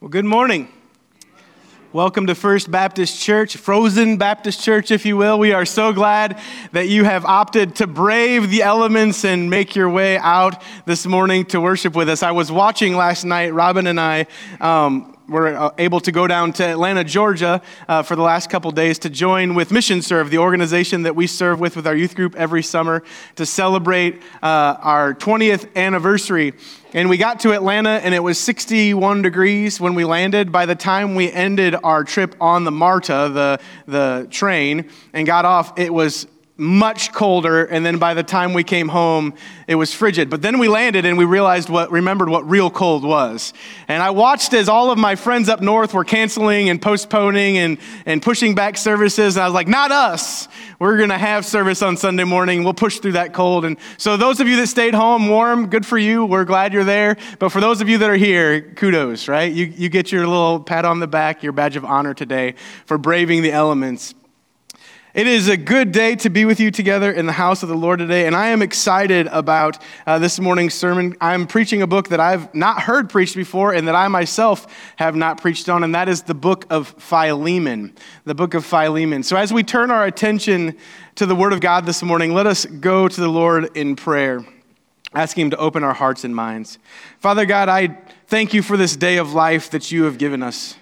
Well, good morning. Welcome to First Baptist Church, Frozen Baptist Church, if you will. We are so glad that you have opted to brave the elements and make your way out this morning to worship with us. I was watching last night, Robin and I. Um, were uh, able to go down to Atlanta, Georgia uh, for the last couple days to join with Mission Serve, the organization that we serve with with our youth group every summer to celebrate uh, our 20th anniversary. And we got to Atlanta and it was 61 degrees when we landed. By the time we ended our trip on the MARTA, the, the train, and got off, it was much colder and then by the time we came home it was frigid. But then we landed and we realized what remembered what real cold was. And i watched as all of my friends up north were canceling and postponing and, and pushing back services and i was like not us. We're going to have service on sunday morning. We'll push through that cold. And so those of you that stayed home warm good for you. We're glad you're there. But for those of you that are here kudos right? You, you get your little pat on the back your badge of honor today for braving the elements it is a good day to be with you together in the house of the Lord today, and I am excited about uh, this morning's sermon. I'm preaching a book that I've not heard preached before and that I myself have not preached on, and that is the book of Philemon. The book of Philemon. So, as we turn our attention to the Word of God this morning, let us go to the Lord in prayer, asking Him to open our hearts and minds. Father God, I thank you for this day of life that you have given us.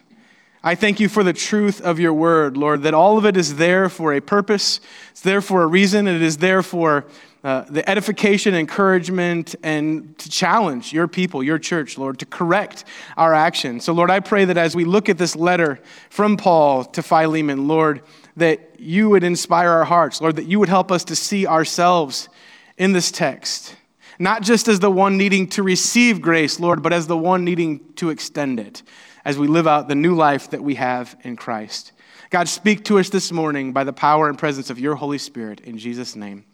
I thank you for the truth of your word, Lord, that all of it is there for a purpose, it's there for a reason, it is there for uh, the edification, encouragement, and to challenge your people, your church, Lord, to correct our actions. So, Lord, I pray that as we look at this letter from Paul to Philemon, Lord, that you would inspire our hearts, Lord, that you would help us to see ourselves in this text, not just as the one needing to receive grace, Lord, but as the one needing to extend it as we live out the new life that we have in Christ. God, speak to us this morning by the power and presence of your Holy Spirit. In Jesus' name,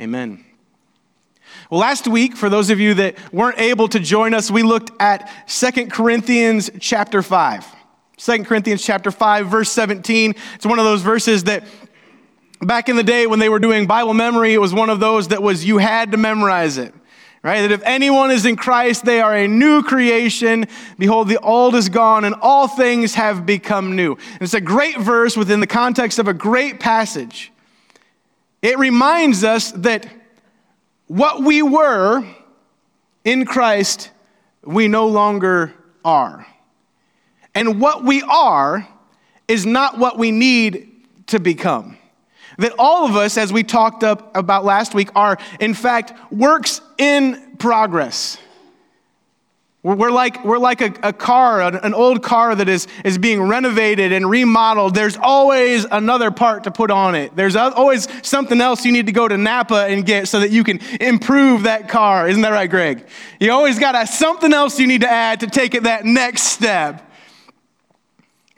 amen. Well, last week, for those of you that weren't able to join us, we looked at Second Corinthians chapter 5. 2 Corinthians chapter 5, verse 17. It's one of those verses that back in the day when they were doing Bible memory, it was one of those that was you had to memorize it right? That if anyone is in Christ, they are a new creation. Behold, the old is gone and all things have become new. And it's a great verse within the context of a great passage. It reminds us that what we were in Christ, we no longer are. And what we are is not what we need to become. That all of us, as we talked up about last week, are in fact works in progress. We're like, we're like a, a car, an, an old car that is, is being renovated and remodeled. There's always another part to put on it. There's always something else you need to go to Napa and get so that you can improve that car. Isn't that right, Greg? You always got something else you need to add to take it that next step.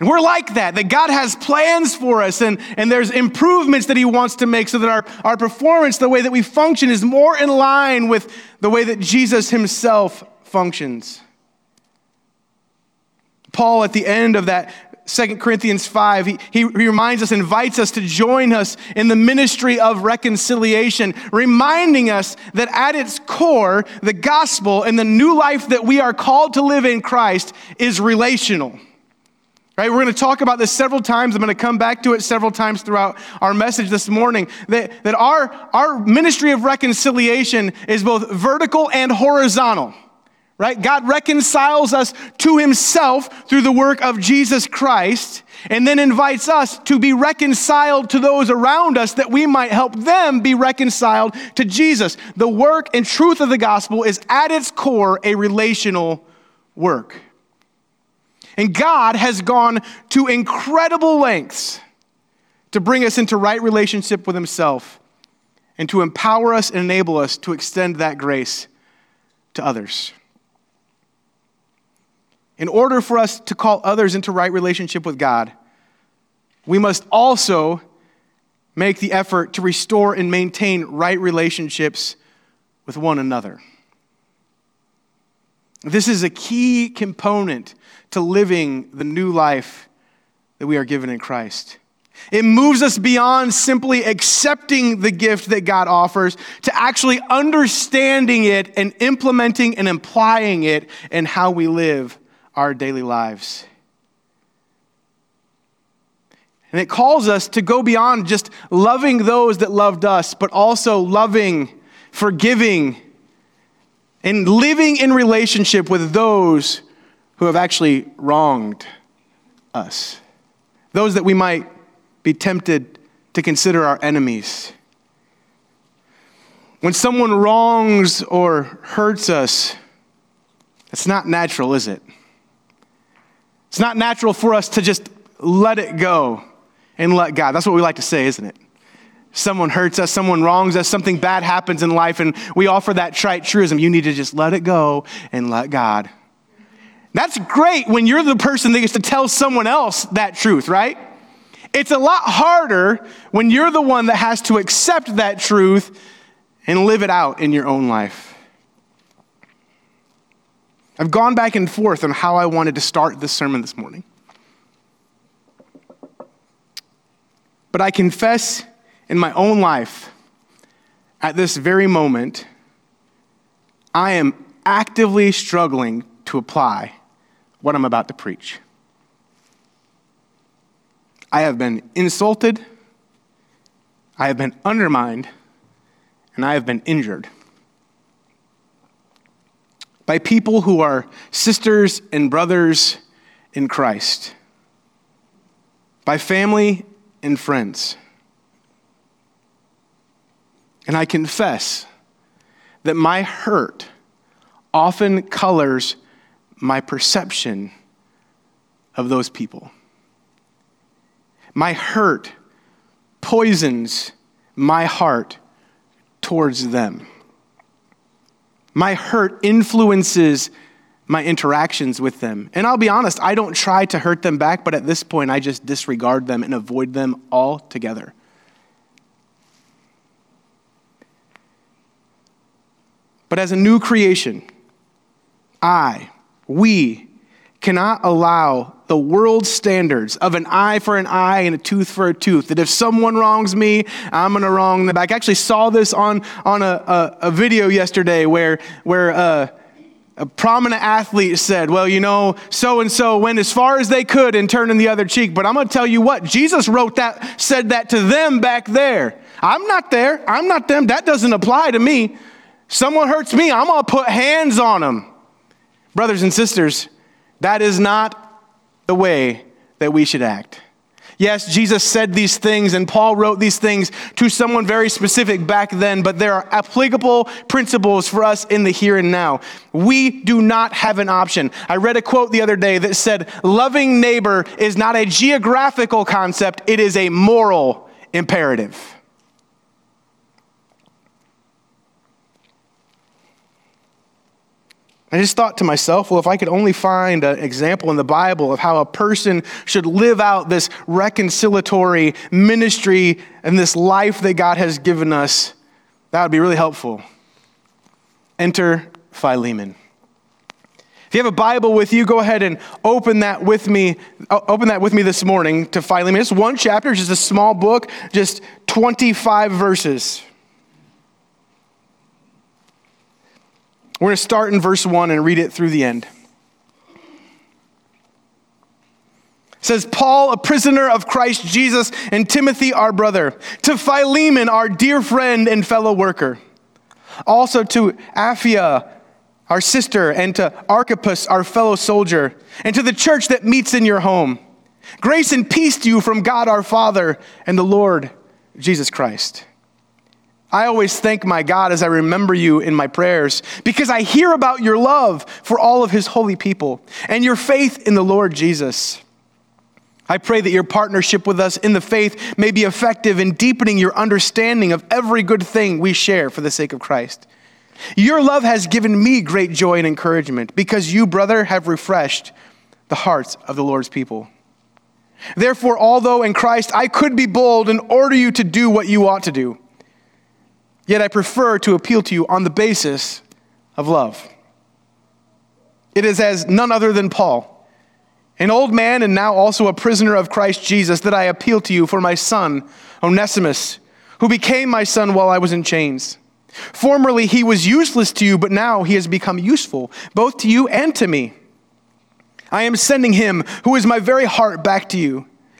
And we're like that, that God has plans for us and, and there's improvements that He wants to make so that our, our performance, the way that we function, is more in line with the way that Jesus Himself functions. Paul, at the end of that 2 Corinthians 5, he, he reminds us, invites us to join us in the ministry of reconciliation, reminding us that at its core, the gospel and the new life that we are called to live in Christ is relational. Right? We're going to talk about this several times. I'm going to come back to it several times throughout our message this morning. That, that our, our ministry of reconciliation is both vertical and horizontal. Right? God reconciles us to himself through the work of Jesus Christ and then invites us to be reconciled to those around us that we might help them be reconciled to Jesus. The work and truth of the gospel is at its core a relational work. And God has gone to incredible lengths to bring us into right relationship with Himself and to empower us and enable us to extend that grace to others. In order for us to call others into right relationship with God, we must also make the effort to restore and maintain right relationships with one another. This is a key component to living the new life that we are given in Christ. It moves us beyond simply accepting the gift that God offers to actually understanding it and implementing and applying it in how we live our daily lives. And it calls us to go beyond just loving those that loved us, but also loving, forgiving, and living in relationship with those who have actually wronged us. Those that we might be tempted to consider our enemies. When someone wrongs or hurts us, it's not natural, is it? It's not natural for us to just let it go and let God. That's what we like to say, isn't it? Someone hurts us, someone wrongs us, something bad happens in life, and we offer that trite truism. You need to just let it go and let God. That's great when you're the person that gets to tell someone else that truth, right? It's a lot harder when you're the one that has to accept that truth and live it out in your own life. I've gone back and forth on how I wanted to start this sermon this morning. But I confess in my own life, at this very moment, I am actively struggling to apply what I'm about to preach. I have been insulted, I have been undermined, and I have been injured by people who are sisters and brothers in Christ, by family and friends. And I confess that my hurt often colors my perception of those people. My hurt poisons my heart towards them. My hurt influences my interactions with them. And I'll be honest, I don't try to hurt them back, but at this point, I just disregard them and avoid them altogether. But as a new creation, I, we, cannot allow the world standards of an eye for an eye and a tooth for a tooth. That if someone wrongs me, I'm going to wrong them back. I actually saw this on, on a, a, a video yesterday where, where uh, a prominent athlete said, Well, you know, so and so went as far as they could in the other cheek. But I'm going to tell you what, Jesus wrote that, said that to them back there. I'm not there. I'm not them. That doesn't apply to me. Someone hurts me, I'm to put hands on them. Brothers and sisters, that is not the way that we should act. Yes, Jesus said these things, and Paul wrote these things to someone very specific back then, but there are applicable principles for us in the here and now. We do not have an option. I read a quote the other day that said, Loving neighbor is not a geographical concept, it is a moral imperative. I just thought to myself, well, if I could only find an example in the Bible of how a person should live out this reconciliatory ministry and this life that God has given us, that would be really helpful. Enter Philemon. If you have a Bible with you, go ahead and open that with me. Open that with me this morning to Philemon. It's one chapter, just a small book, just 25 verses. We're going to start in verse 1 and read it through the end. It says, Paul, a prisoner of Christ Jesus, and Timothy, our brother, to Philemon, our dear friend and fellow worker, also to Apphia, our sister, and to Archippus, our fellow soldier, and to the church that meets in your home. Grace and peace to you from God our Father and the Lord Jesus Christ. I always thank my God as I remember you in my prayers because I hear about your love for all of his holy people and your faith in the Lord Jesus. I pray that your partnership with us in the faith may be effective in deepening your understanding of every good thing we share for the sake of Christ. Your love has given me great joy and encouragement because you, brother, have refreshed the hearts of the Lord's people. Therefore, although in Christ I could be bold and order you to do what you ought to do, Yet I prefer to appeal to you on the basis of love. It is as none other than Paul, an old man and now also a prisoner of Christ Jesus, that I appeal to you for my son, Onesimus, who became my son while I was in chains. Formerly he was useless to you, but now he has become useful, both to you and to me. I am sending him, who is my very heart, back to you.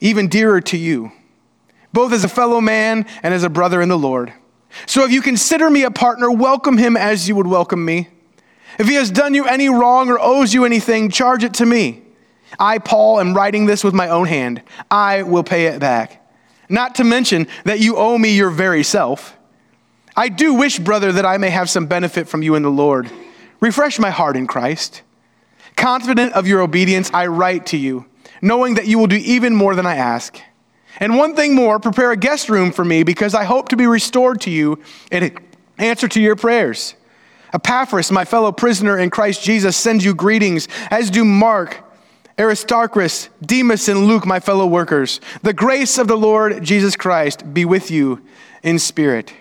even dearer to you, both as a fellow man and as a brother in the Lord. So if you consider me a partner, welcome him as you would welcome me. If he has done you any wrong or owes you anything, charge it to me. I, Paul, am writing this with my own hand. I will pay it back. Not to mention that you owe me your very self. I do wish, brother, that I may have some benefit from you in the Lord. Refresh my heart in Christ. Confident of your obedience, I write to you, knowing that you will do even more than I ask. And one thing more, prepare a guest room for me because I hope to be restored to you in answer to your prayers. Epaphras, my fellow prisoner in Christ Jesus, sends you greetings, as do Mark, Aristarchus, Demas, and Luke, my fellow workers. The grace of the Lord Jesus Christ be with you in spirit.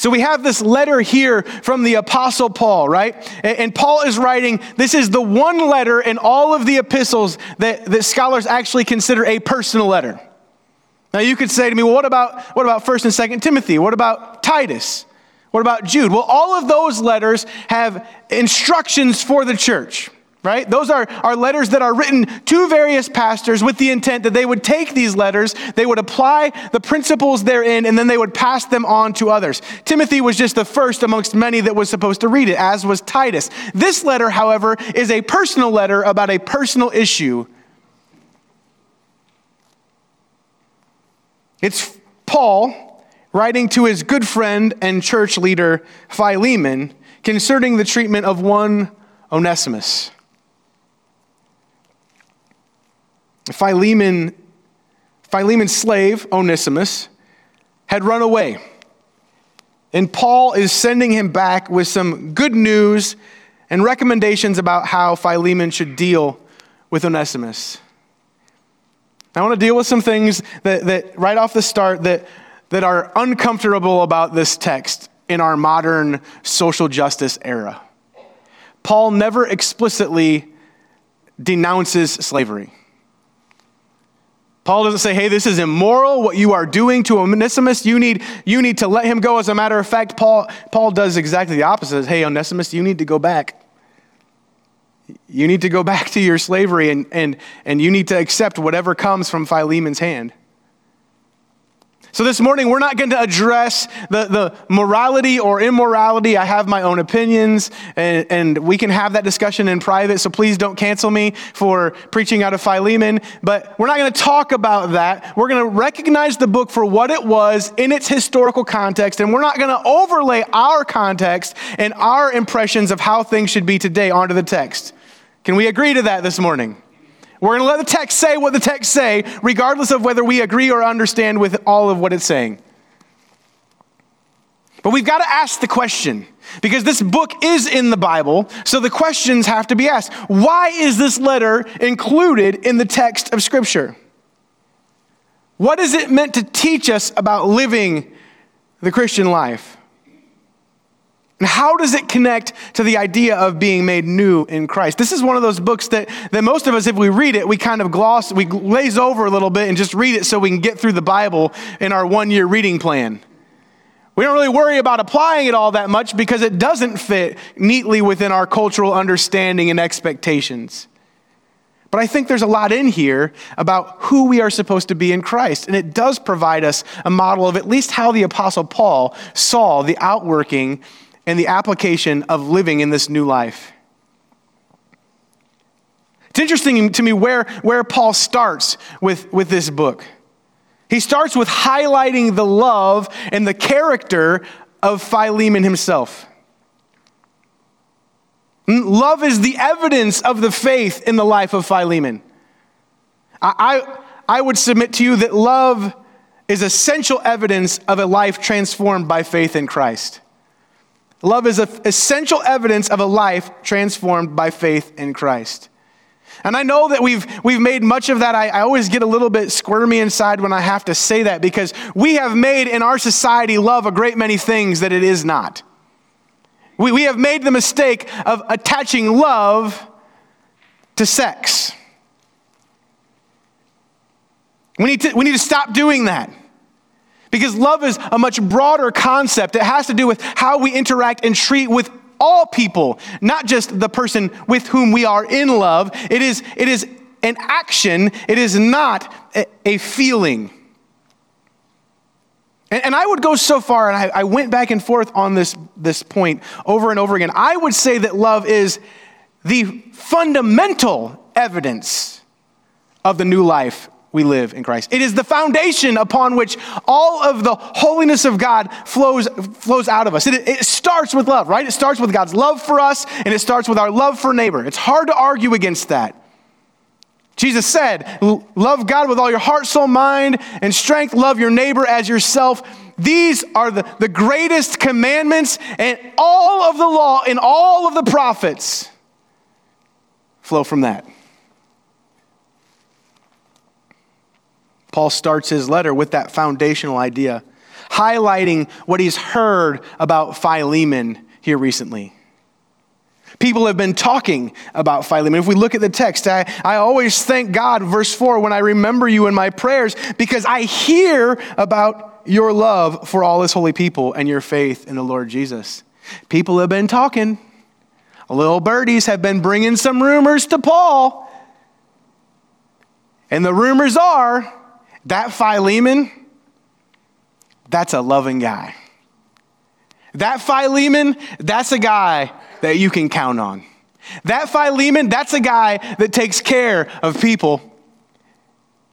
So we have this letter here from the Apostle Paul, right? And Paul is writing, this is the one letter in all of the epistles that, that scholars actually consider a personal letter. Now you could say to me, well, what about what about 1st and 2nd Timothy? What about Titus? What about Jude? Well, all of those letters have instructions for the church right? Those are, are letters that are written to various pastors with the intent that they would take these letters, they would apply the principles therein, and then they would pass them on to others. Timothy was just the first amongst many that was supposed to read it, as was Titus. This letter, however, is a personal letter about a personal issue. It's Paul writing to his good friend and church leader, Philemon, concerning the treatment of one Onesimus. Philemon, Philemon's slave, Onesimus, had run away. And Paul is sending him back with some good news and recommendations about how Philemon should deal with Onesimus. I want to deal with some things that, that right off the start that, that are uncomfortable about this text in our modern social justice era. Paul never explicitly denounces slavery. Paul doesn't say, hey, this is immoral, what you are doing to Onesimus. You need, you need to let him go. As a matter of fact, Paul, Paul does exactly the opposite. Hey, Onesimus, you need to go back. You need to go back to your slavery and, and, and you need to accept whatever comes from Philemon's hand. So, this morning, we're not going to address the, the morality or immorality. I have my own opinions, and, and we can have that discussion in private, so please don't cancel me for preaching out of Philemon. But we're not going to talk about that. We're going to recognize the book for what it was in its historical context, and we're not going to overlay our context and our impressions of how things should be today onto the text. Can we agree to that this morning? We're going to let the text say what the text say, regardless of whether we agree or understand with all of what it's saying. But we've got to ask the question because this book is in the Bible, so the questions have to be asked. Why is this letter included in the text of Scripture? What is it meant to teach us about living the Christian life? And how does it connect to the idea of being made new in Christ? This is one of those books that, that most of us, if we read it, we kind of gloss, we glaze over a little bit and just read it so we can get through the Bible in our one year reading plan. We don't really worry about applying it all that much because it doesn't fit neatly within our cultural understanding and expectations. But I think there's a lot in here about who we are supposed to be in Christ. And it does provide us a model of at least how the Apostle Paul saw the outworking and the application of living in this new life. It's interesting to me where, where Paul starts with, with this book. He starts with highlighting the love and the character of Philemon himself. Hmm, love is the evidence of the faith in the life of Philemon. I, I, I would submit to you that love is essential evidence of a life transformed by faith in Christ. Love is an essential evidence of a life transformed by faith in Christ. And I know that we've, we've made much of that. I, I, always get a little bit squirmy inside when I have to say that because we have made in our society love a great many things that it is not. We, we have made the mistake of attaching love to sex. We need to, we need to stop doing that. Because love is a much broader concept. It has to do with how we interact and treat with all people, not just the person with whom we are in love. It is, it is an action, it is not a, a feeling. And, and, I would go so far, and I, I went back and forth on this, this point over and over again. I would say that love is the fundamental evidence of the new life we live in Christ. It is the foundation upon which all of the holiness of God flows, flows out of us. It, it starts with love, right? It starts with God's love for us, and it starts with our love for neighbor. It's hard to argue against that. Jesus said, Love God with all your heart, soul, mind, and strength. Love your neighbor as yourself. These are the, the greatest commandments, and all of the law and all of the prophets flow from that. Paul starts his letter with that foundational idea, highlighting what he's heard about Philemon here recently. People have been talking about Philemon. If we look at the text, I, I always thank God, verse 4, when I remember you in my prayers, because I hear about your love for all his holy people and your faith in the Lord Jesus. People have been talking. Little birdies have been bringing some rumors to Paul. And the rumors are that Philemon, that's a loving guy. That Philemon, that's a guy that you can count on. That Philemon, that's a guy that takes care of people.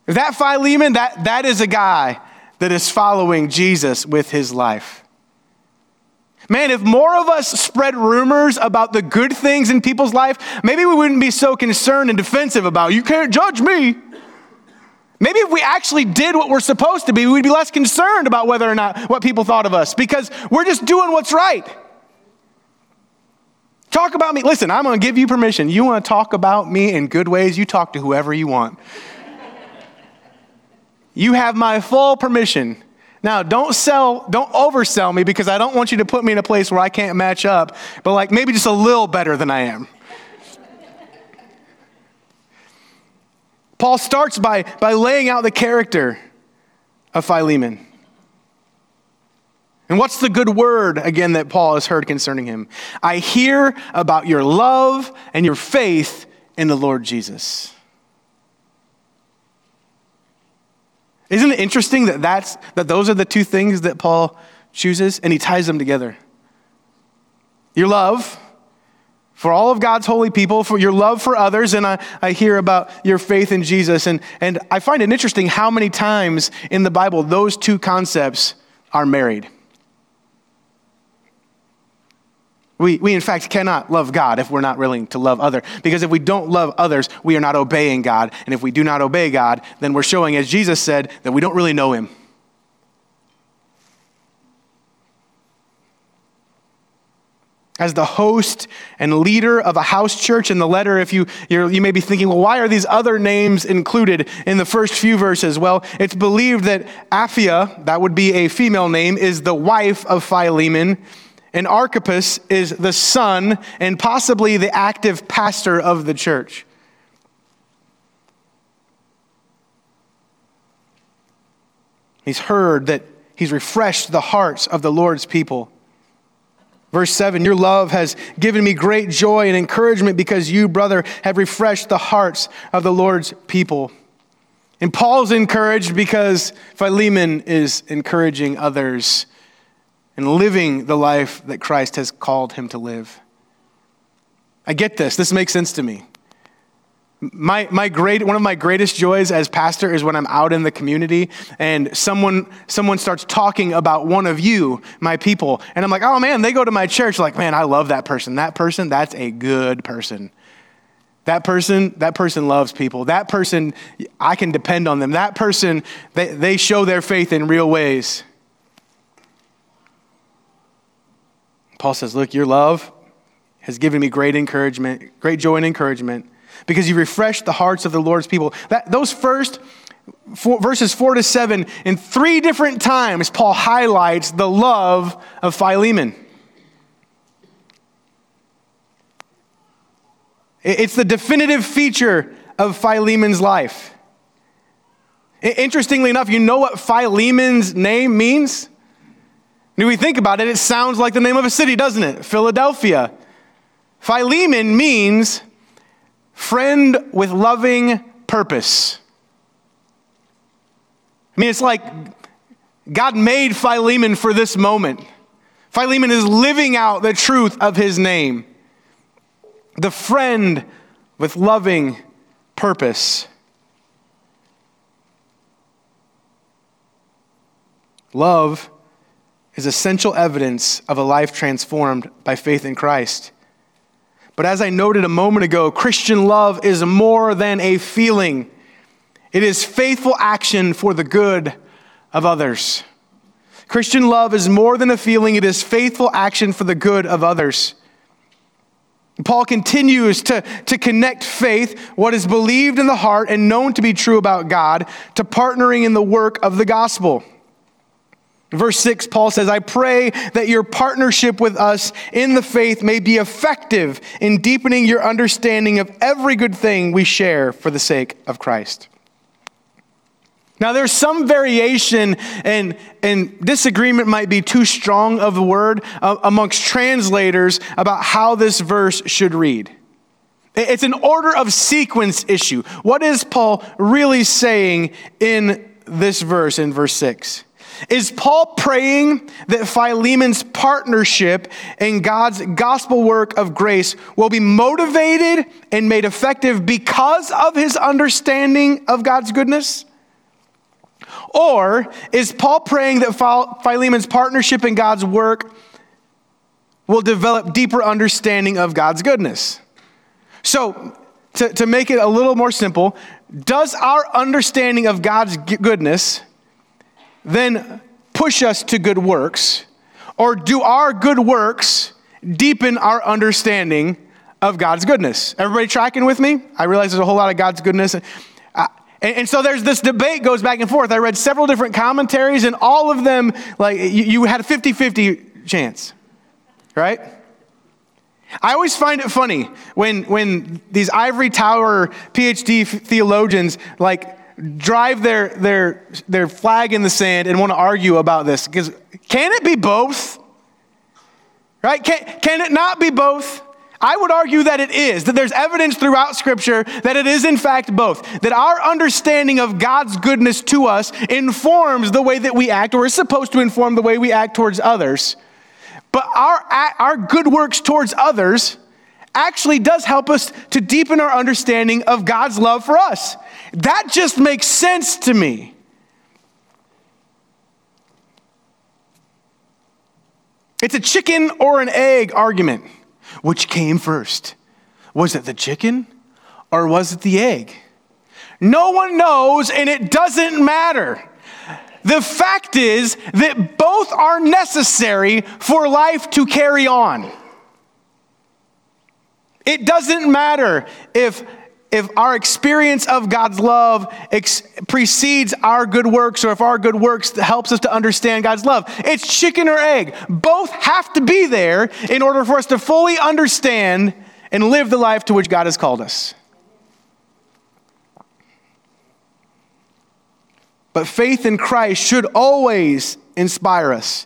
That Philemon, that, that is a guy that is following Jesus with his life. Man, if more of us spread rumors about the good things in people's life, maybe we wouldn't be so concerned and defensive about, you can't judge me. Maybe if we actually did what we're supposed to be, we'd be less concerned about whether or not what people thought of us because we're just doing what's right. Talk about me. Listen, I'm going to give you permission. You want to talk about me in good ways, you talk to whoever you want. you have my full permission. Now, don't sell, don't oversell me because I don't want you to put me in a place where I can't match up, but like maybe just a little better than I am. Paul starts by, by laying out the character of Philemon. And what's the good word, again, that Paul has heard concerning him? I hear about your love and your faith in the Lord Jesus. Isn't it interesting that, that's, that those are the two things that Paul chooses and he ties them together? Your love for all of God's holy people, for your love for others, and I, I hear about your faith in Jesus. And, and I find it interesting how many times in the Bible those two concepts are married. We, we, in fact, cannot love God if we're not willing to love other. Because if we don't love others, we are not obeying God. And if we do not obey God, then we're showing, as Jesus said, that we don't really know Him. As the host and leader of a house church in the letter if you you may be thinking well why are these other names included in the first few verses? Well it's believed that Apphia that would be a female name is the wife of Philemon and Archippus is the son and possibly the active pastor of the church. He's heard that he's refreshed the hearts of the Lord's people Verse 7 Your love has given me great joy and encouragement because you, brother, have refreshed the hearts of the Lord's people. And Paul's encouraged because Philemon is encouraging others and living the life that Christ has called him to live. I get this. This makes sense to me. My, my great, one of my greatest joys as pastor is when I'm out in the community and someone, someone starts talking about one of you, my people. And I'm like, oh man, they go to my church. Like, man, I love that person. That person, that's a good person. That person, that person loves people. That person, I can depend on them. That person, they, they show their faith in real ways. Paul says, look, your love has given me great encouragement, great joy and encouragement because you refreshed the hearts of the Lord's people. That, those first four, verses 4 to 7, in three different times, Paul highlights the love of Philemon. It's the definitive feature of Philemon's life. Interestingly enough, you know what Philemon's name means? When we think about it, it sounds like the name of a city, doesn't it? Philadelphia. Philemon means friend with loving purpose. I mean, it's like God made Philemon for this moment. Philemon is living out the truth of his name. The friend with loving purpose. Love is essential evidence of a life transformed by faith in Christ. But as I noted a moment ago, Christian love is more than a feeling, it is faithful action for the good of others. Christian love is more than a feeling, it is faithful action for the good of others. Paul continues to, to connect faith, what is believed in the heart and known to be true about God, to partnering in the work of the gospel. Verse 6, Paul says, I pray that your partnership with us in the faith may be effective in deepening your understanding of every good thing we share for the sake of Christ. Now, there's some variation, and, and disagreement might be too strong of a word uh, amongst translators about how this verse should read. It's an order of sequence issue. What is Paul really saying in this verse, in verse 6? Is Paul praying that Philemon's partnership in God's gospel work of grace will be motivated and made effective because of his understanding of God's goodness? Or is Paul praying that Philemon's partnership in God's work will develop deeper understanding of God's goodness? So, to, to make it a little more simple, does our understanding of God's goodness then push us to good works? Or do our good works deepen our understanding of God's goodness? Everybody tracking with me? I realize there's a whole lot of God's goodness. Uh, and, so there's this debate goes back and forth. I read several different commentaries, and all of them, like, you, you had a 50 50 chance, right? I always find it funny when, when these ivory tower PhD theologians like drive their, their, their flag in the sand and want to argue about this. Because can it be both? Right? Can, can it not be both? I would argue that it is, that there's evidence throughout Scripture that it is in fact both. That our understanding of God's goodness to us informs the way that we act, or is supposed to inform the way we act towards others. But our, our good works towards others actually does help us to deepen our understanding of God's love for us. That just makes sense to me. It's a chicken or an egg argument. Which came first? Was it the chicken or was it the egg? No one knows, and it doesn't matter. The fact is that both are necessary for life to carry on. It doesn't matter if if our experience of God's love ex- precedes our good works or if our good works helps us to understand God's love. It's chicken or egg. Both have to be there in order for us to fully understand and live the life to which God has called us. But faith in Christ should always inspire us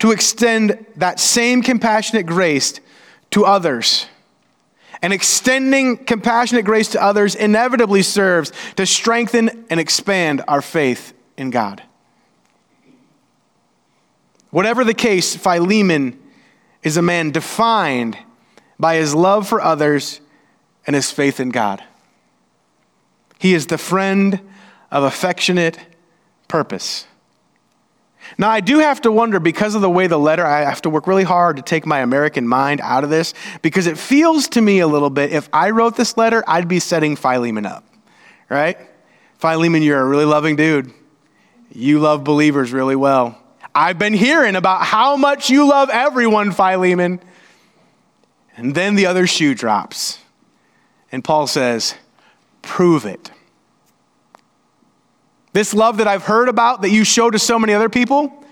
to extend that same compassionate grace to others and extending compassionate grace to others inevitably serves to strengthen and expand our faith in God. Whatever the case, Philemon is a man defined by his love for others and his faith in God. He is the friend of affectionate purpose. Now, I do have to wonder because of the way the letter, I have to work really hard to take my American mind out of this because it feels to me a little bit, if I wrote this letter, I'd be setting Philemon up, right? Philemon, you're a really loving dude. You love believers really well. I've been hearing about how much you love everyone, Philemon. And then the other shoe drops. And Paul says, prove it. This love that I've heard about that you show to so many other people,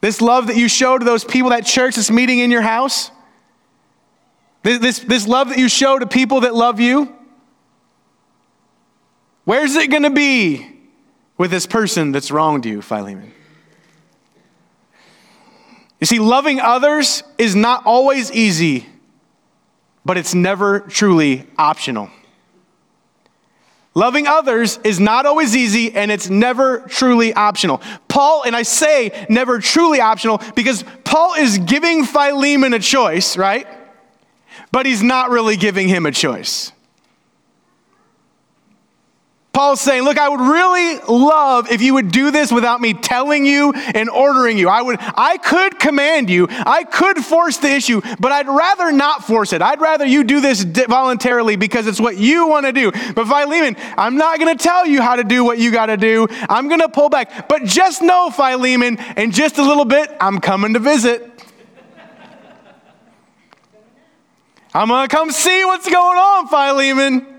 this love that you show to those people, that church that's meeting in your house, this, this, this love that you show to people that love you, where's it going to be with this person that's wronged you, Philemon? You see, loving others is not always easy, but it's never truly optional. Loving others is not always easy and it's never truly optional. Paul, and I say never truly optional because Paul is giving Philemon a choice, right? But he's not really giving him a choice. Paul's saying, Look, I would really love if you would do this without me telling you and ordering you. I, would, I could command you, I could force the issue, but I'd rather not force it. I'd rather you do this voluntarily because it's what you want to do. But Philemon, I'm not going to tell you how to do what you got to do. I'm going to pull back. But just know, Philemon, in just a little bit, I'm coming to visit. I'm going to come see what's going on, Philemon.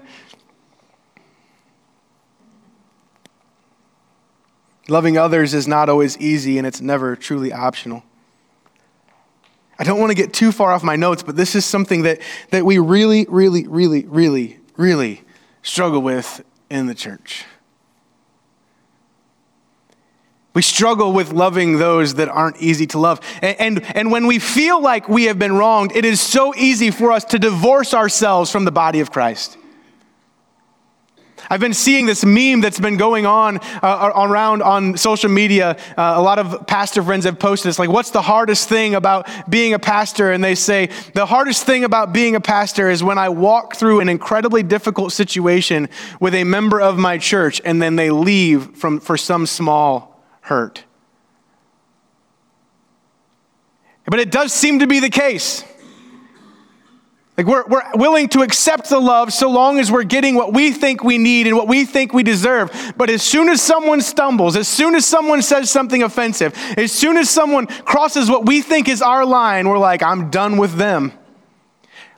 Loving others is not always easy and it's never truly optional. I don't want to get too far off my notes, but this is something that, that we really, really, really, really, really struggle with in the church. We struggle with loving those that aren't easy to love. And, and, and, when we feel like we have been wronged, it is so easy for us to divorce ourselves from the body of Christ. I've been seeing this meme that's been going on uh, around on social media. Uh, a lot of pastor friends have posted this, like, what's the hardest thing about being a pastor? And they say, the hardest thing about being a pastor is when I walk through an incredibly difficult situation with a member of my church and then they leave from, for some small hurt. But it does seem to be the case. Like we're, we're willing to accept the love so long as we're getting what we think we need and what we think we deserve. But as soon as someone stumbles, as soon as someone says something offensive, as soon as someone crosses what we think is our line, we're like, I'm done with them.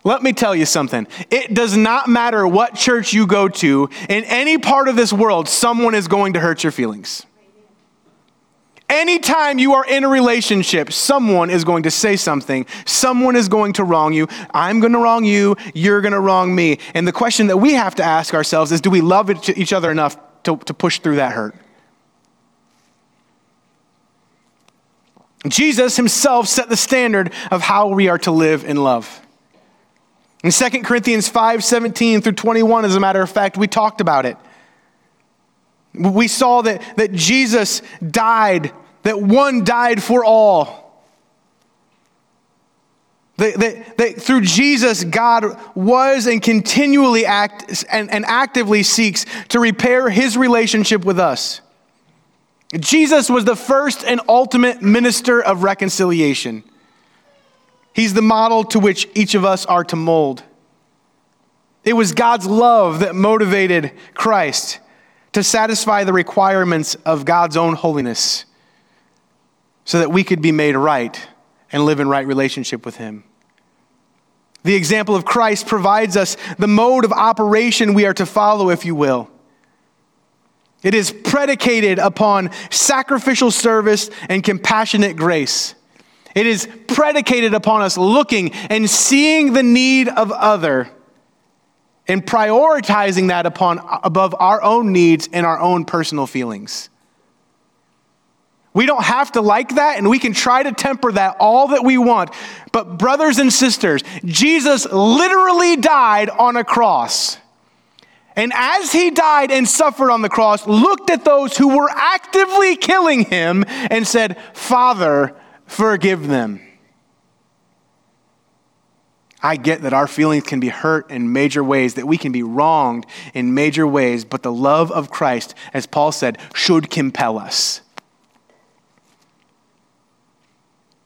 Let me tell you something. It does not matter what church you go to, in any part of this world, someone is going to hurt your feelings. Anytime you are in a relationship, someone is going to say something. Someone is going to wrong you. I'm going to wrong you. You're going to wrong me. And the question that we have to ask ourselves is do we love each other enough to, to push through that hurt? Jesus himself set the standard of how we are to live in love. In 2 Corinthians 5 17 through 21, as a matter of fact, we talked about it. We saw that, that Jesus died, that one died for all. That, that, that, through Jesus, God was and continually acts and, and actively seeks to repair his relationship with us. Jesus was the first and ultimate minister of reconciliation. He's the model to which each of us are to mold. It was God's love that motivated Christ to satisfy the requirements of God's own holiness so that we could be made right and live in right relationship with Him. The example of Christ provides us the mode of operation we are to follow, if you will. It is predicated upon sacrificial service and compassionate grace. It is predicated upon us looking and seeing the need of other and prioritizing that upon above our own needs and our own personal feelings. We don't have to like that, and we can try to temper that all that we want. But, brothers and sisters, Jesus literally died on a cross. And as he died and suffered on the cross, looked at those who were actively killing him and said, Father, forgive them. I get that our feelings can be hurt in major ways, that we can be wronged in major ways, but the love of Christ, as Paul said, should compel us.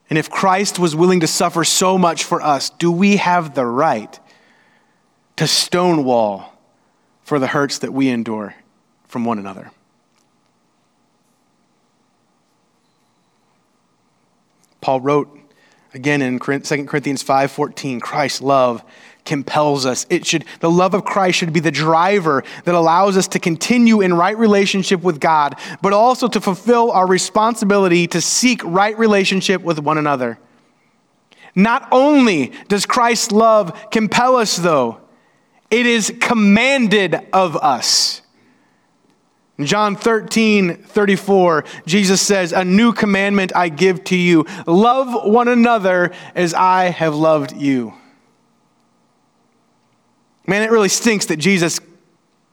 And if Christ was willing to suffer so much for us, do we have the right to stonewall for the hurts that we endure from one another? Paul wrote Again in 2 Corinthians 5:14, Christ's love compels us. It should, the love of Christ should be the driver that allows us to continue in right relationship with God, but also to fulfill our responsibility to seek right relationship with one another. Not only does Christ's love compel us, though, it is commanded of us. In John 13, 34, Jesus says, A new commandment I give to you love one another as I have loved you. Man, it really stinks that Jesus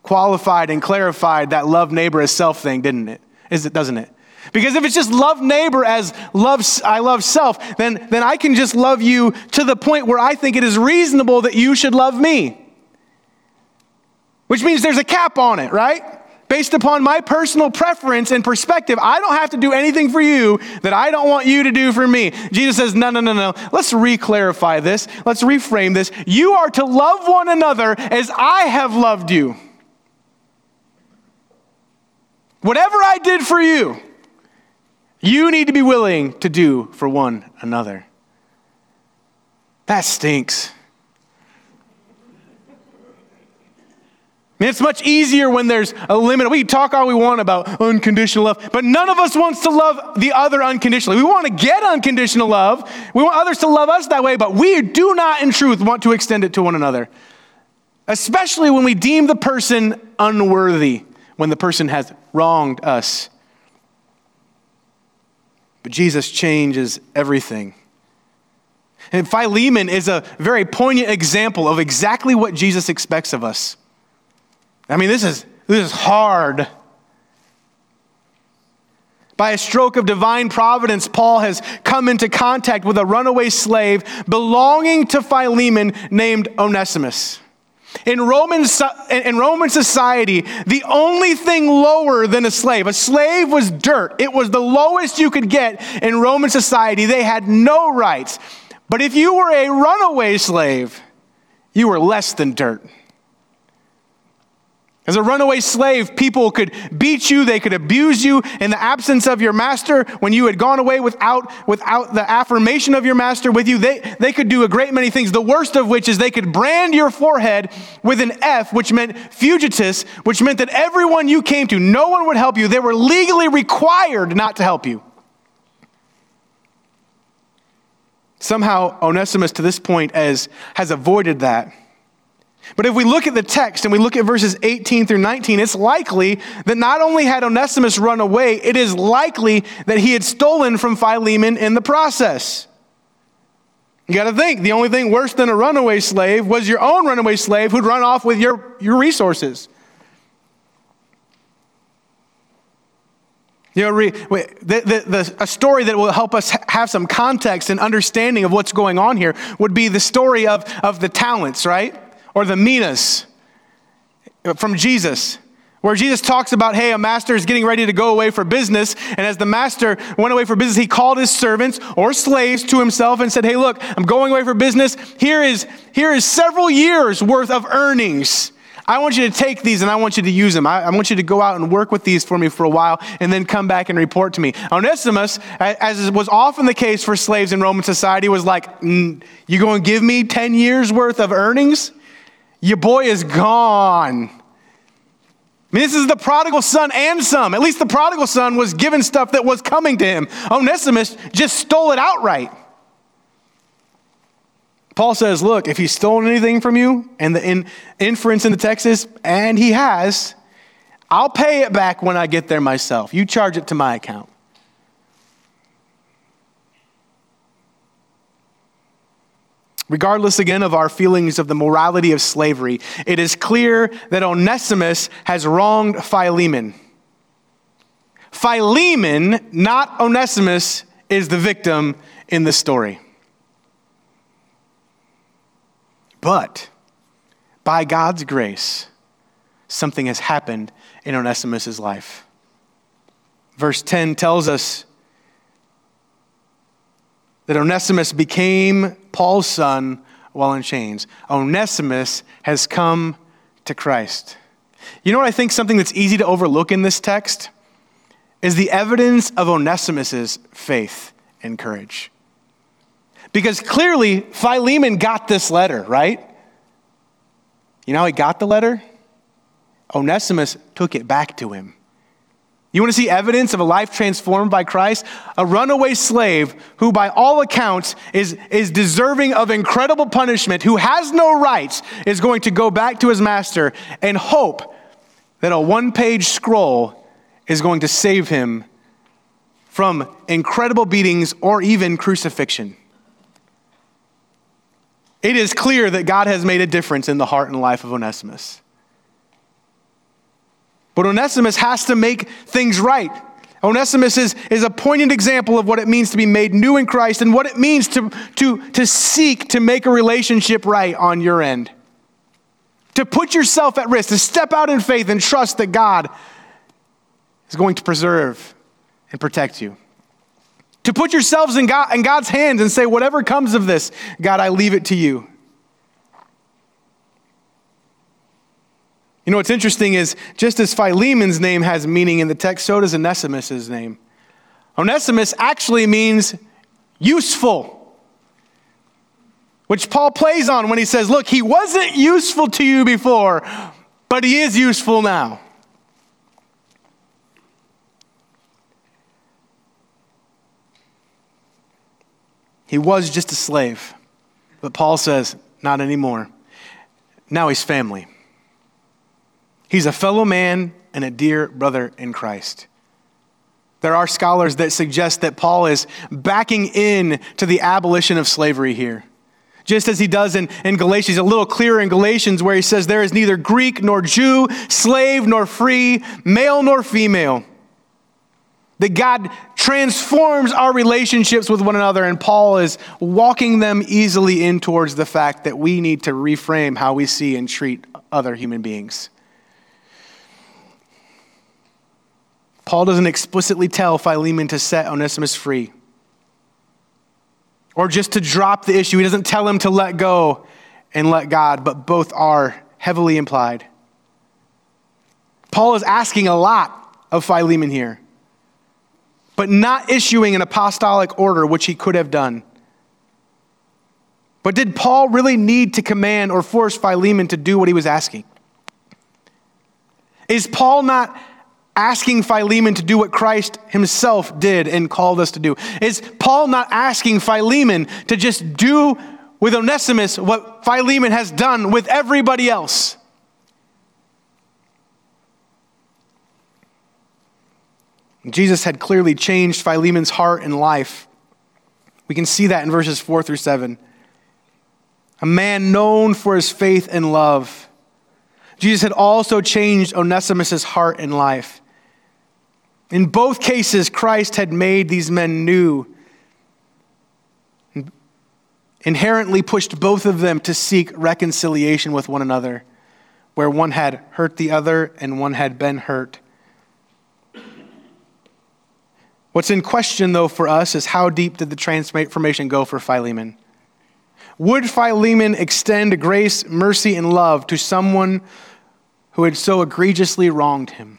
qualified and clarified that love neighbor as self thing, didn't it? Is it, doesn't it? Because if it's just love neighbor as love, I love self, then, then I can just love you to the point where I think it is reasonable that you should love me. Which means there's a cap on it, right? Based upon my personal preference and perspective, I don't have to do anything for you that I don't want you to do for me. Jesus says, no, no, no, no. Let's re clarify this. Let's reframe this. You are to love one another as I have loved you. Whatever I did for you, you need to be willing to do for one another. That stinks. It's much easier when there's a limit. We talk all we want about unconditional love, but none of us wants to love the other unconditionally. We want to get unconditional love. We want others to love us that way, but we do not, in truth, want to extend it to one another, especially when we deem the person unworthy, when the person has wronged us. But Jesus changes everything. And Philemon is a very poignant example of exactly what Jesus expects of us. I mean, this is, this is hard. By a stroke of divine providence, Paul has come into contact with a runaway slave belonging to Philemon named Onesimus. In Roman, in Roman society, the only thing lower than a slave, a slave was dirt. It was the lowest you could get in Roman society. They had no rights. But if you were a runaway slave, you were less than dirt. As a runaway slave, people could beat you, they could abuse you in the absence of your master. When you had gone away without, without the affirmation of your master with you, they, they could do a great many things. The worst of which is they could brand your forehead with an F, which meant fugitus, which meant that everyone you came to, no one would help you. They were legally required not to help you. Somehow, Onesimus to this point has, has avoided that. But if we look at the text and we look at verses 18 through 19, it's likely that not only had Onesimus run away, it is likely that he had stolen from Philemon in the process. You got to think the only thing worse than a runaway slave was your own runaway slave who'd run off with your, your resources. You know, re, the, the, the, a story that will help us have some context and understanding of what's going on here would be the story of, of the talents, right? Or the minas from Jesus, where Jesus talks about, hey, a master is getting ready to go away for business. And as the master went away for business, he called his servants or slaves to himself and said, hey, look, I'm going away for business. Here is, here is several years worth of earnings. I want you to take these and I want you to use them. I, I, want you to go out and work with these for me for a while and then come back and report to me. Onesimus, as was often the case for slaves in Roman society, was like, mm, You going to give me 10 years worth of earnings? Your boy is gone. I mean, this is the prodigal son and some. At least the prodigal son was given stuff that was coming to him. Onesimus just stole it outright. Paul says, Look, if he's stolen anything from you, and the in, inference in the text is, and he has, I'll pay it back when I get there myself. You charge it to my account. Regardless again of our feelings of the morality of slavery, it is clear that Onesimus has wronged Philemon. Philemon, not Onesimus, is the victim in the story. But by God's grace, something has happened in Onesimus' life. Verse 10 tells us that Onesimus became Paul's son while in chains. Onesimus has come to Christ. You know what I think something that's easy to overlook in this text is the evidence of Onesimus's faith and courage. Because clearly Philemon got this letter, right? You know how he got the letter? Onesimus took it back to him. You want to see evidence of a life transformed by Christ? A runaway slave who, by all accounts, is, is deserving of incredible punishment, who has no rights, is going to go back to his master and hope that a one page scroll is going to save him from incredible beatings or even crucifixion. It is clear that God has made a difference in the heart and life of Onesimus. But Onesimus has to make things right. Onesimus is, is a poignant example of what it means to be made new in Christ and what it means to, to, to seek to make a relationship right on your end. To put yourself at risk, to step out in faith and trust that God is going to preserve and protect you. To put yourselves in, God, in God's hands and say, whatever comes of this, God, I leave it to you. You know what's interesting is just as Philemon's name has meaning in the text, so does Onesimus' name. Onesimus actually means useful, which Paul plays on when he says, Look, he wasn't useful to you before, but he is useful now. He was just a slave, but Paul says, Not anymore. Now he's family. He's a fellow man and a dear brother in Christ. There are scholars that suggest that Paul is backing in to the abolition of slavery here. Just as he does in, in Galatians, a little clearer in Galatians, where he says, There is neither Greek nor Jew, slave nor free, male nor female. That God transforms our relationships with one another, and Paul is walking them easily in towards the fact that we need to reframe how we see and treat other human beings. Paul doesn't explicitly tell Philemon to set Onesimus free or just to drop the issue. He doesn't tell him to let go and let God, but both are heavily implied. Paul is asking a lot of Philemon here, but not issuing an apostolic order, which he could have done. But did Paul really need to command or force Philemon to do what he was asking? Is Paul not asking Philemon to do what Christ himself did and called us to do? Is Paul not asking Philemon to just do with Onesimus what Philemon has done with everybody else? Jesus had clearly changed Philemon's heart and life. We can see that in verses 4 through 7. A man known for his faith and love. Jesus had also changed Onesimus' heart and life. In both cases, Christ had made these men new, inherently pushed both of them to seek reconciliation with one another, where one had hurt the other and one had been hurt. What's in question, though, for us is how deep did the transformation go for Philemon? Would Philemon extend grace, mercy, and love to someone who had so egregiously wronged him?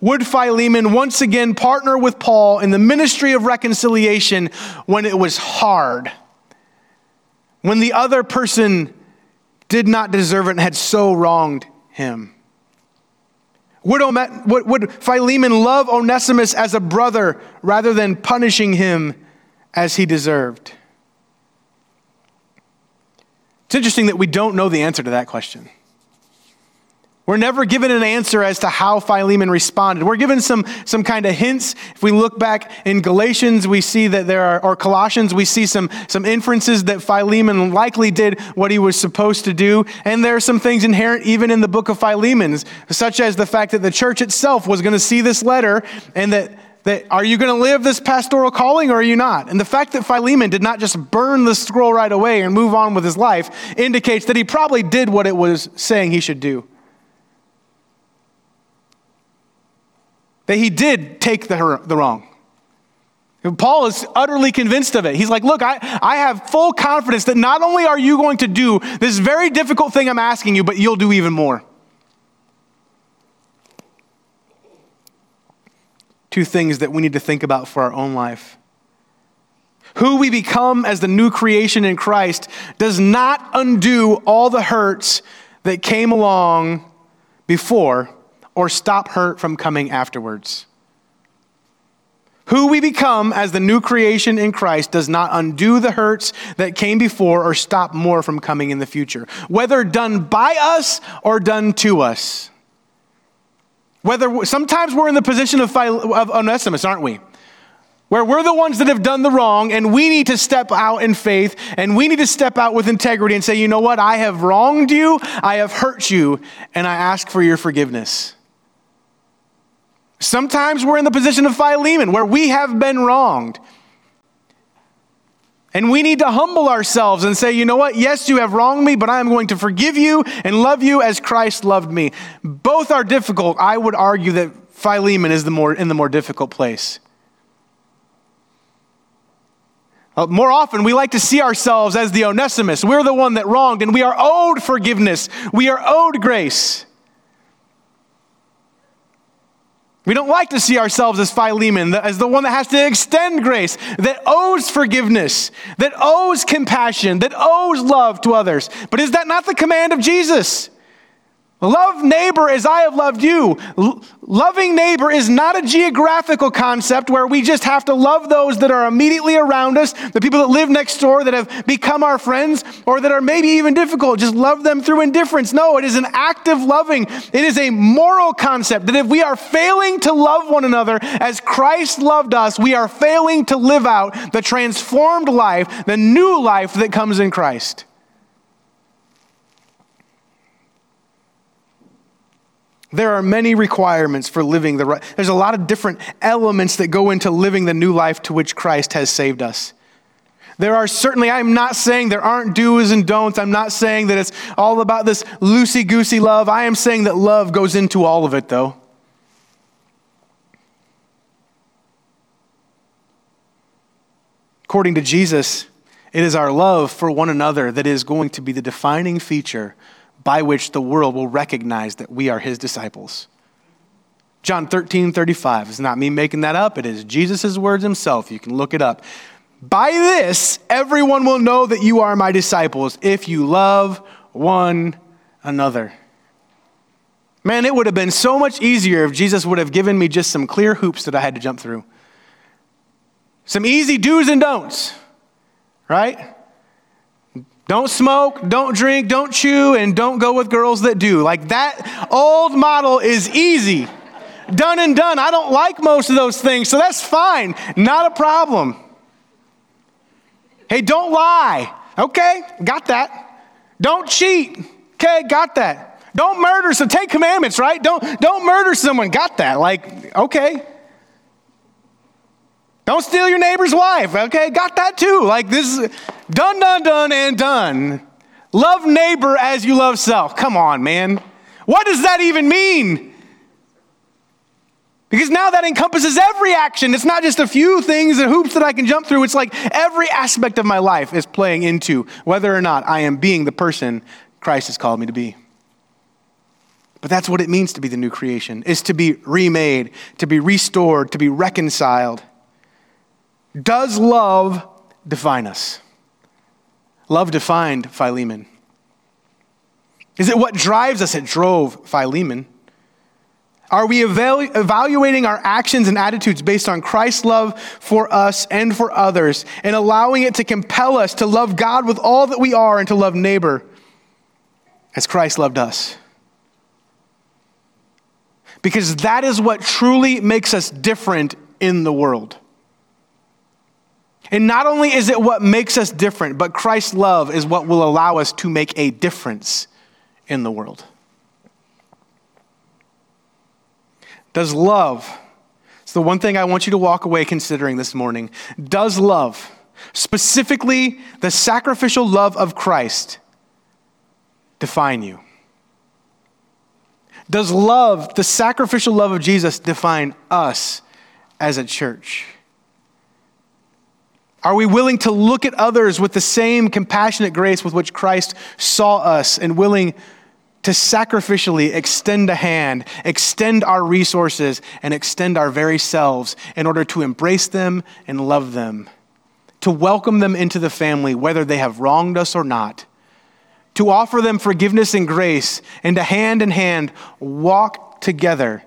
Would Philemon once again partner with Paul in the ministry of reconciliation when it was hard? When the other person did not deserve it and had so wronged him? Would, would Philemon love Onesimus as a brother rather than punishing him as he deserved? It's interesting that we don't know the answer to that question. We're never given an answer as to how Philemon responded. We're given some, some kind of hints. If we look back in Galatians, we see that there are, or Colossians, we see some, some inferences that Philemon likely did what he was supposed to do. And there are some things inherent even in the book of Philemon, such as the fact that the church itself was going to see this letter and that that are you going to live this pastoral calling or are you not? And the fact that Philemon did not just burn the scroll right away and move on with his life indicates that he probably did what it was saying he should do. That he did take the, the wrong. Paul is utterly convinced of it. He's like, Look, I, I have full confidence that not only are you going to do this very difficult thing I'm asking you, but you'll do even more. Two things that we need to think about for our own life. Who we become as the new creation in Christ does not undo all the hurts that came along before or stop hurt from coming afterwards. Who we become as the new creation in Christ does not undo the hurts that came before or stop more from coming in the future, whether done by us or done to us. Whether sometimes we're in the position of, of Onesimus, aren't we? Where we're the ones that have done the wrong and we need to step out in faith and we need to step out with integrity and say, you know what? I have wronged you, I have hurt you, and I ask for your forgiveness. Sometimes we're in the position of Philemon, where we have been wronged. And we need to humble ourselves and say, you know what? Yes, you have wronged me, but I am going to forgive you and love you as Christ loved me. Both are difficult. I would argue that Philemon is the more, in the more difficult place. Uh, more often, we like to see ourselves as the Onesimus. We're the one that wronged, and we are owed forgiveness. We are owed grace. We don't like to see ourselves as Philemon, as the one that has to extend grace, that owes forgiveness, that owes compassion, that owes love to others. But is that not the command of Jesus? Love neighbor as I have loved you. L- loving neighbor is not a geographical concept where we just have to love those that are immediately around us, the people that live next door that have become our friends, or that are maybe even difficult. Just love them through indifference. No, it is an active loving. It is a moral concept that if we are failing to love one another as Christ loved us, we are failing to live out the transformed life, the new life that comes in Christ. There are many requirements for living the right. There's a lot of different elements that go into living the new life to which Christ has saved us. There are certainly, I'm not saying there aren't do's and don'ts. I'm not saying that it's all about this loosey goosey love. I am saying that love goes into all of it, though. According to Jesus, it is our love for one another that is going to be the defining feature by which the world will recognize that we are his disciples. John 13, 35. It's not me making that up, it is Jesus' words himself. You can look it up. By this, everyone will know that you are my disciples if you love one another. Man, it would have been so much easier if Jesus would have given me just some clear hoops that I had to jump through. Some easy do's and don'ts, right? Don't smoke, don't drink, don't chew, and don't go with girls that do. Like that old model is easy. Done and done. I don't like most of those things, so that's fine. Not a problem. Hey, don't lie. Okay, got that. Don't cheat. Okay, got that. Don't murder. So take commandments, right? Don't don't murder someone. Got that. Like, okay. Don't steal your neighbor's wife. Okay, got that too. Like this is done, done, done, and done. Love neighbor as you love self. Come on, man. What does that even mean? Because now that encompasses every action. It's not just a few things and hoops that I can jump through. It's like every aspect of my life is playing into whether or not I am being the person Christ has called me to be. But that's what it means to be the new creation, is to be remade, to be restored, to be reconciled. Does love define us? Love defined Philemon. Is it what drives us? It drove Philemon. Are we evalu- evaluating our actions and attitudes based on Christ's love for us and for others and allowing it to compel us to love God with all that we are and to love neighbor as Christ loved us? Because that is what truly makes us different in the world. And not only is it what makes us different, but Christ's love is what will allow us to make a difference in the world. Does love, it's the one thing I want you to walk away considering this morning. Does love, specifically the sacrificial love of Christ, define you? Does love, the sacrificial love of Jesus, define us as a church? Are we willing to look at others with the same compassionate grace with which Christ saw us and willing to sacrificially extend a hand, extend our resources, and extend our very selves in order to embrace them and love them, to welcome them into the family, whether they have wronged us or not, to offer them forgiveness and grace, and to hand in hand walk together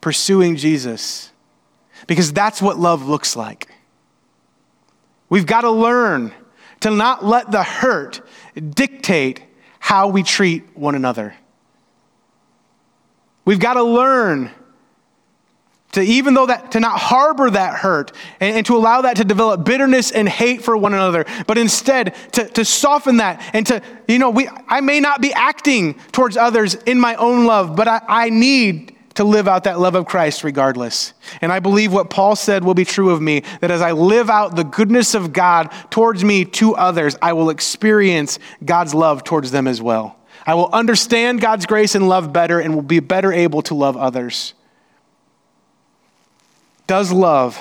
pursuing Jesus. Because that's what love looks like. We've got to learn to not let the hurt dictate how we treat one another. We've got to learn to even though that to not harbor that hurt and, and, to allow that to develop bitterness and hate for one another but instead to, to soften that and to you know we i may not be acting towards others in my own love but i, I need to live out that love of christ regardless and i believe what paul said will be true of me that as i live out the goodness of god towards me to others i will experience god's love towards them as well i will understand god's grace and love better and will be better able to love others does love,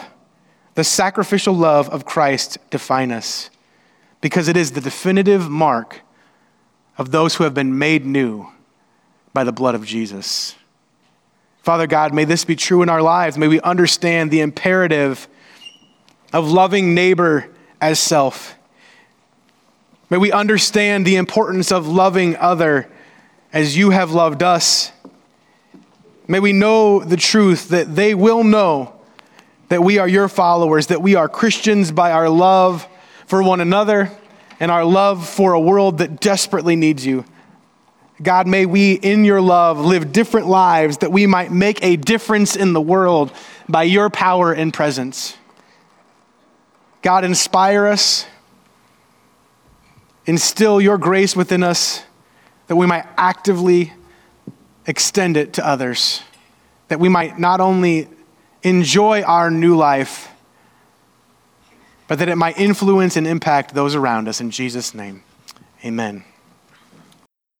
the sacrificial love of Christ, define us? Because it is the definitive mark of those who have been made new by the blood of Jesus. Father God, may this be true in our lives. May we understand the imperative of loving neighbor as self. May we understand the importance of loving other as you have loved us. May we know the truth that they will know that we are your followers, that we are Christians by our love for one another and our love for a world that desperately needs you. God, may we, in your love, live different lives that we might make a difference in the world by your power and presence. God, inspire us, instill your grace within us that we might actively extend it to others, that we might not only enjoy our new life, but that it might influence and impact those around us. In Jesus' name, amen.